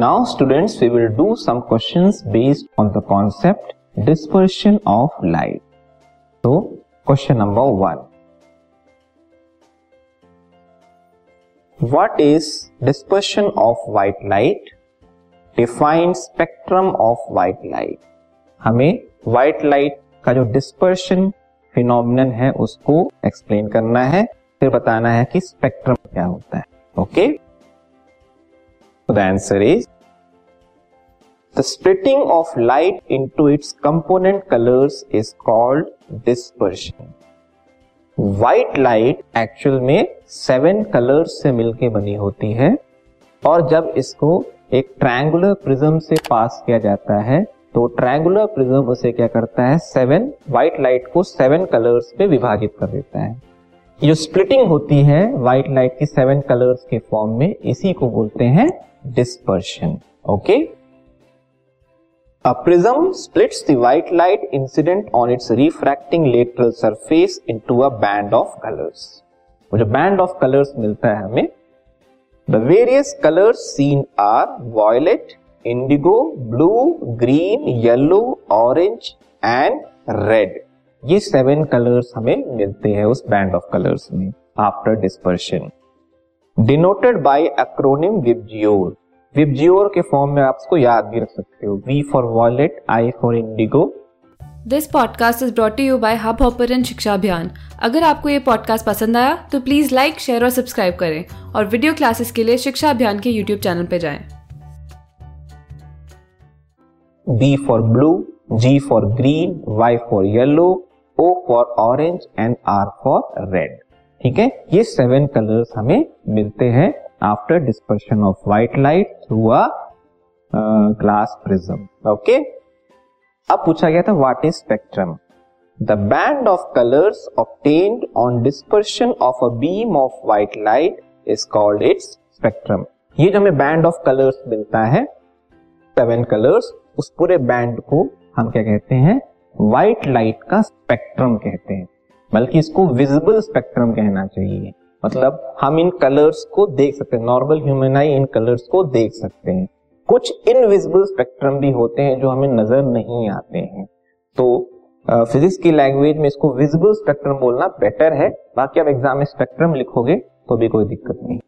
Now students we will do some questions based on the concept dispersion of light तो question number one what is dispersion of white light defined spectrum of white light हमें white light का जो dispersion phenomenon है, उसको explain करना है, फिर बताना है कि स्पेक्ट्रम क्या होता है okay the answer is the splitting of light into its component colors is called dispersion. White light actual में सेवन कलर्स से मिलके बनी होती है और जब इसको एक ट्रायंगुलर प्रिज्म से पास किया जाता है तो ट्रायंगुलर प्रिज्म उसे क्या करता है? सेवन व्हाइट लाइट को सेवन कलर्स में विभाजित कर देता है। जो स्प्लिटिंग होती है व्हाइट लाइट की सेवन कलर्स के फॉर्म में, इसी को बोलते हैं dispersion, okay? A prism splits the white light incident on its refracting lateral surface into a band of colors वो जो band of colors मिलता है हमें the various colors seen are violet indigo blue green yellow orange and red ये seven colours हमें मिलते हैं उस बैंड ऑफ़ कलर्स में after dispersion denoted by acronym VIBGYOR VIBGYOR के फॉर्म में आप इसको याद भी रख सकते हो। V for violet I for indigo this podcast is brought you by Hubhopper Shiksha Abhiyan अगर आपको ये पॉडकास्ट पसंद आया तो प्लीज़ लाइक शेयर और सब्सक्राइब करें। और वीडियो क्लासेस के लिए शिक्षा अभियान के यूट्यूब चैनल पर जाएँ। B for blue G for green Y for yellow O for orange and R for red ठीक है? ये सेवन कलर्स हमें मिलते हैं। After dispersion of white light through a glass prism okay अब पूछा गया था what is spectrum the band of colours obtained on dispersion of a beam of white light is called its spectrum ये जो हमें बैंड ऑफ़ कलर्स मिलता है seven colours उस पूरे बैंड को हम क्या कहते हैं? व्हाइट लाइट का स्पेक्ट्रम कहते हैं। बल्कि इसको विजिबल स्पेक्ट्रम कहना चाहिए। मतलब हम इन कलर्स को देख सकते हैं। नॉर्मल ह्यूमन आई इन कलर्स को देख सकते हैं। कुछ इनविजिबल स्पेक्ट्रम भी होते हैं जो हमें नज़र नहीं आते हैं। तो फिजिक्स की लैंग्वेज में इसको विजिबल स्पेक्ट्रम बोलना बेटर है। बाकी आप एग्ज़ाम में स्पेक्ट्रम लिखोगे तो भी कोई दिक्कत नहीं।